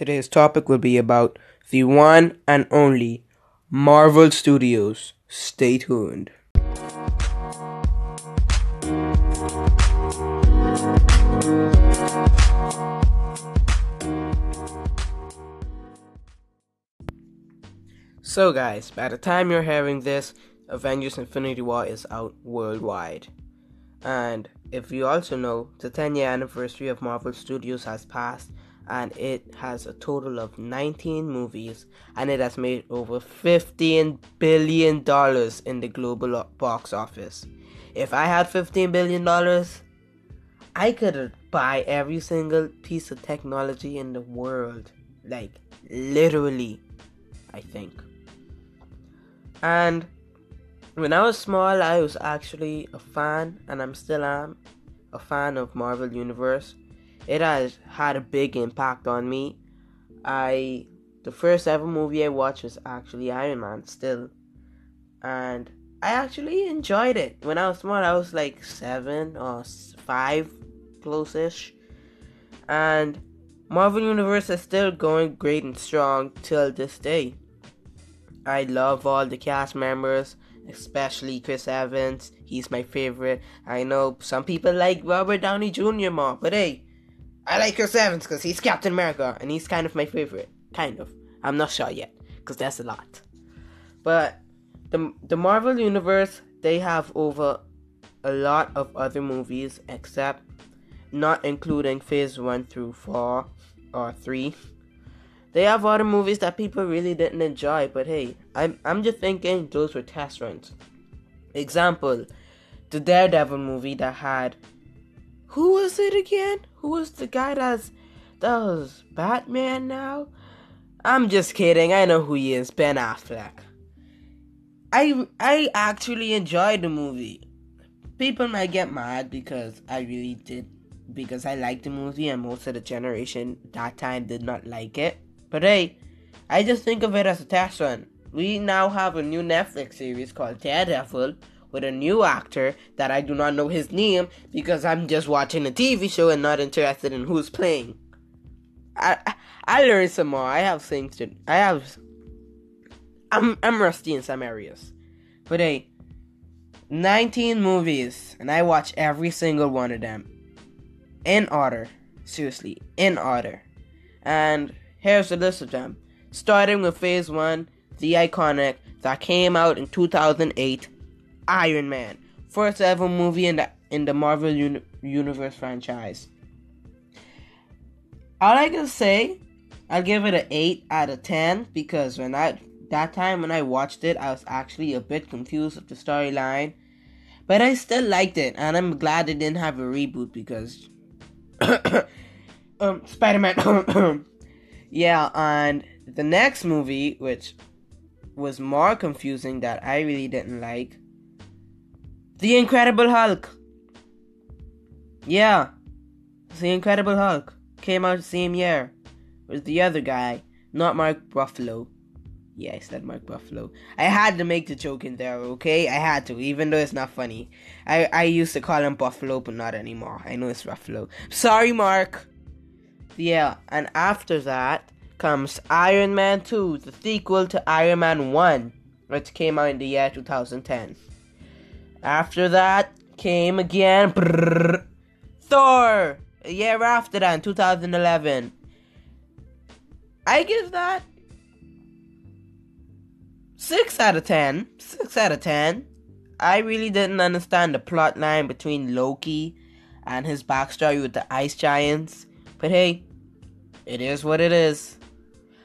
Today's topic will be about the one and only Marvel Studios. Stay tuned. So, guys, by the time you're hearing this, Avengers Infinity War is out worldwide. And if you also know, the 10 year anniversary of Marvel Studios has passed, and it has a total of 19 movies, and it has made over 15 billion dollars in the global box office. If I had 15 billion dollars, I could buy every single piece of technology in the world. Like, literally, I think. And when I was small, I was actually a fan, and I'm still am a fan of Marvel Universe. It has had a big impact on me. I the first ever movie I watched was actually Iron Man still. And I actually enjoyed it. When I was small, I was like seven or five, close-ish. And Marvel Universe is still going great and strong till this day. I love all the cast members, especially Chris Evans. He's my favorite. I know some people like Robert Downey Jr. more, but hey, I like Chris Evans because he's Captain America and he's kind of my favorite. Kind of. I'm not sure yet because that's a lot. But the the Marvel universe they have over a lot of other movies except not including Phase One through four or three. They have other movies that people really didn't enjoy, but hey, I'm I'm just thinking those were test runs. Example, the Daredevil movie that had who was it again? Who was the guy that's that was Batman now? I'm just kidding. I know who he is. Ben Affleck. I I actually enjoyed the movie. People might get mad because I really did because I liked the movie and most of the generation that time did not like it. But hey, I just think of it as a test run. We now have a new Netflix series called Daredevil with a new actor that I do not know his name because I'm just watching a TV show and not interested in who's playing. I I learned some more. I have things to I have I'm I'm rusty in some areas. But hey, 19 movies and I watch every single one of them in order. Seriously, in order. And Here's a list of them. Starting with Phase 1, the iconic that came out in 2008, Iron Man. First ever movie in the in the Marvel uni- Universe franchise. All I can say, I'll give it an 8 out of 10 because when I that time when I watched it, I was actually a bit confused with the storyline. But I still liked it, and I'm glad it didn't have a reboot because um, Spider-Man Yeah, and the next movie, which was more confusing that I really didn't like, The Incredible Hulk. Yeah, The Incredible Hulk came out the same year with the other guy, not Mark Ruffalo. Yeah, I said Mark Ruffalo. I had to make the joke in there, okay? I had to, even though it's not funny. I, I used to call him Buffalo, but not anymore. I know it's Ruffalo. Sorry, Mark. Yeah, and after that comes Iron Man 2, the sequel to Iron Man 1, which came out in the year 2010. After that came again brrr, Thor, a year after that, in 2011. I give that 6 out of 10. 6 out of 10. I really didn't understand the plot line between Loki and his backstory with the ice giants. But hey, it is what it is.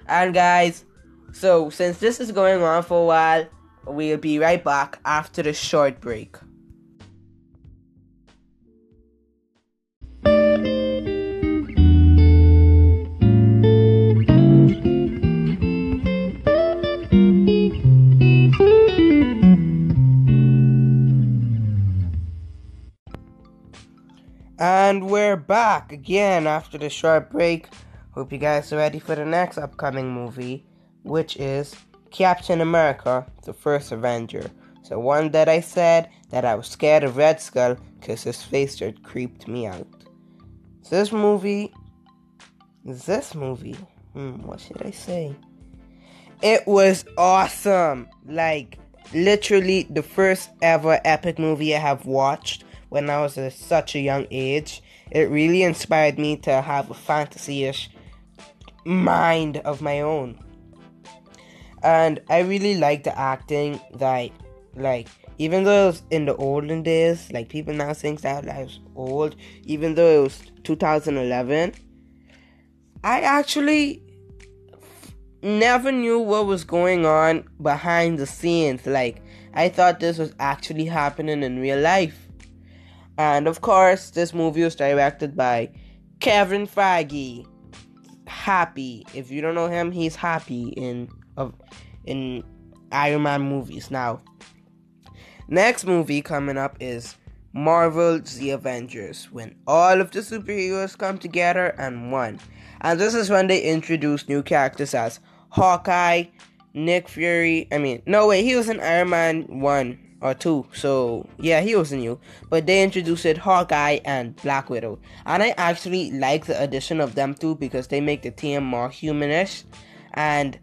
And guys, so since this is going on for a while, we'll be right back after the short break. And we're back again after the short break. Hope you guys are ready for the next upcoming movie, which is Captain America, the first Avenger. So, one that I said that I was scared of Red Skull because his face just creeped me out. This movie, this movie hmm, what should I say? It was awesome. Like literally the first ever epic movie I have watched when I was at such a young age. It really inspired me to have a fantasy-ish mind of my own. And I really like the acting that like even though it was in the olden days, like people now think that life's old, even though it was 2011, I actually never knew what was going on behind the scenes. Like, I thought this was actually happening in real life. And of course, this movie was directed by Kevin Feige. Happy. If you don't know him, he's happy in of in Iron Man movies. Now, next movie coming up is Marvel's The Avengers, when all of the superheroes come together and one. And this is when they introduce new characters as Hawkeye, Nick Fury. I mean, no way, he was in Iron Man 1 or 2. So, yeah, he was new. But they introduced Hawkeye and Black Widow. And I actually like the addition of them too because they make the team more humanish. And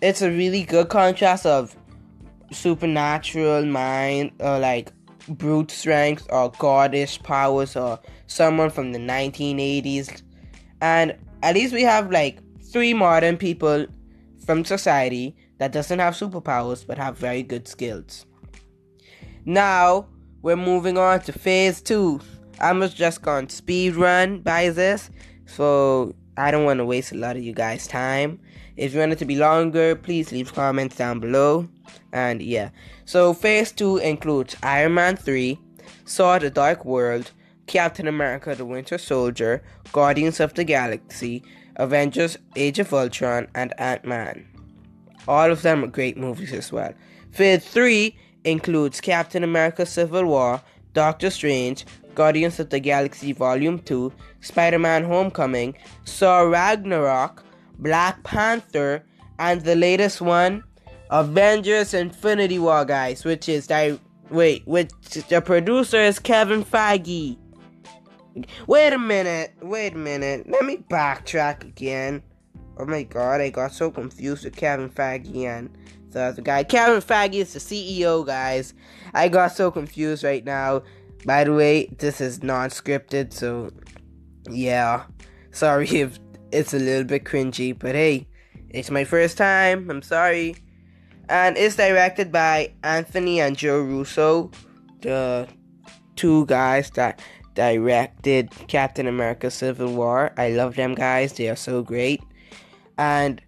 it's a really good contrast of supernatural mind or like brute strength or goddish powers or someone from the 1980s. And at least we have like three modern people from society that doesn't have superpowers but have very good skills. Now we're moving on to phase two. I'm just going to speed run by this, so I don't want to waste a lot of you guys' time. If you want it to be longer, please leave comments down below. And yeah, so phase two includes Iron Man 3, Thor the Dark World, Captain America the Winter Soldier, Guardians of the Galaxy, Avengers Age of Ultron, and Ant Man. All of them are great movies as well. Phase 3 includes Captain America Civil War, Doctor Strange, Guardians of the Galaxy Volume 2, Spider Man Homecoming, Thor Ragnarok, Black Panther, and the latest one, Avengers Infinity War, guys, which is di- wait, which the producer is Kevin Feige. Wait a minute, wait a minute. Let me backtrack again. Oh my god, I got so confused with Kevin Feige and the other guy. Kevin Feige is the CEO, guys. I got so confused right now. By the way, this is non scripted, so yeah. Sorry if it's a little bit cringy, but hey, it's my first time. I'm sorry. And it's directed by Anthony and Joe Russo, the two guys that directed Captain America Civil War. I love them guys, they are so great. And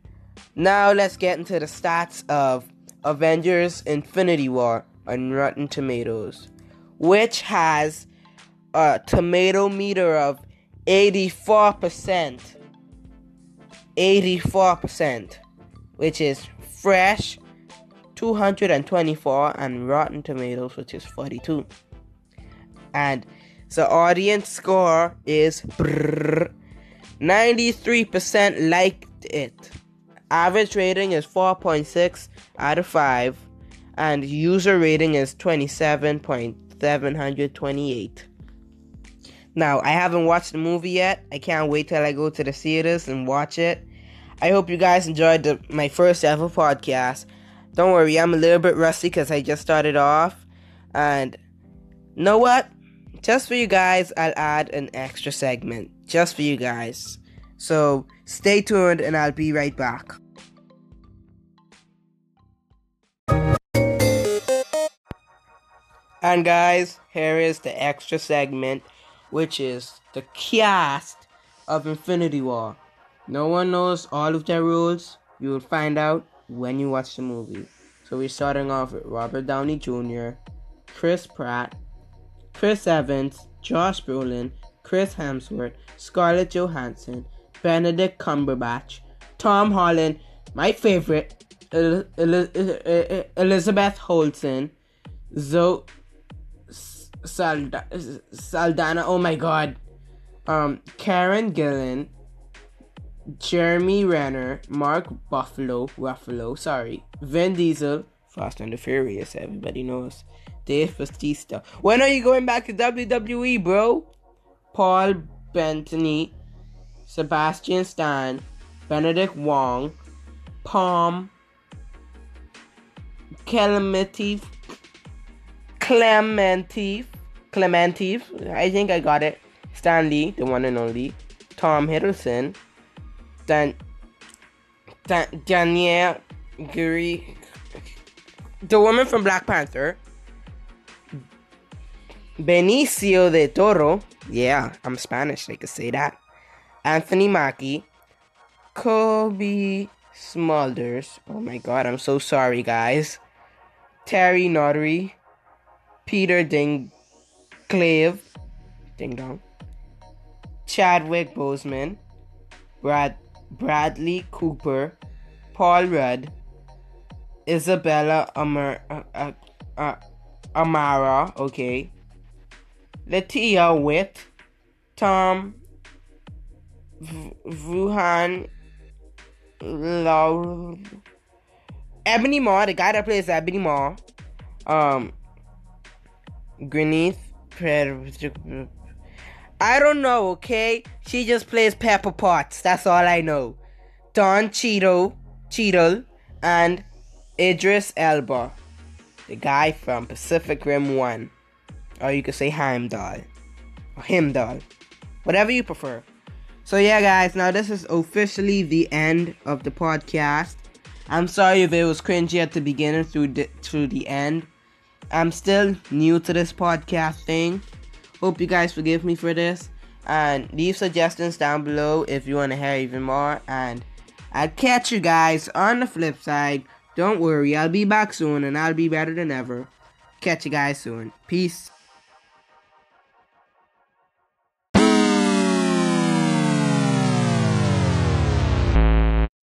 now let's get into the stats of Avengers Infinity War on Rotten Tomatoes, which has a tomato meter of 84%. 84%, which is fresh 224 and Rotten Tomatoes, which is 42. And the audience score is 93% liked it. Average rating is 4.6 out of 5, and user rating is 27.728. Now, I haven't watched the movie yet. I can't wait till I go to the theaters and watch it. I hope you guys enjoyed the, my first ever podcast. Don't worry, I'm a little bit rusty because I just started off. And know what? Just for you guys, I'll add an extra segment. Just for you guys. So stay tuned and I'll be right back. And guys, here is the extra segment, which is the cast of Infinity War. No one knows all of their rules. You will find out when you watch the movie. So we're starting off with Robert Downey Jr., Chris Pratt, Chris Evans, Josh Brolin, Chris Hemsworth, Scarlett Johansson, Benedict Cumberbatch, Tom Holland, my favorite, Elizabeth Olsen, Zoe Saldana, oh my god, um, Karen Gillan, Jeremy Renner, Mark Buffalo, Ruffalo, sorry, Vin Diesel, Fast and the Furious, everybody knows, Dave Bautista. When are you going back to WWE, bro? Paul Bettany, Sebastian Stan, Benedict Wong, Pom, Clementif, Clementif, Clementif, I think I got it. Stan Lee, the one and only, Tom Hiddleston, Dan, Dan Danielle Guri, the woman from Black Panther, Benicio de Toro, yeah, I'm Spanish, they could say that. Anthony Mackie, Cobie Smulders, oh my god, I'm so sorry, guys. Terry Notary, Peter Dinklage, Ding Dong, Chadwick Boseman, Brad Bradley Cooper, Paul Rudd, Isabella Amar, uh, uh, uh, Amara, okay, Latia Witt, Tom v- Vuhan, Law, Ebony Maw, the guy that plays Ebony Maw, um, Gwyneth, I don't know, okay? She just plays Pepper Potts. That's all I know. Don Cheadle, Cheadle, and Idris Elba, the guy from Pacific Rim 1. Or you could say Heimdall. Or Himdall. Whatever you prefer. So yeah guys, now this is officially the end of the podcast. I'm sorry if it was cringy at the beginning through the, through the end. I'm still new to this podcast thing. Hope you guys forgive me for this. And leave suggestions down below if you want to hear even more. And I'll catch you guys on the flip side. Don't worry, I'll be back soon and I'll be better than ever. Catch you guys soon. Peace.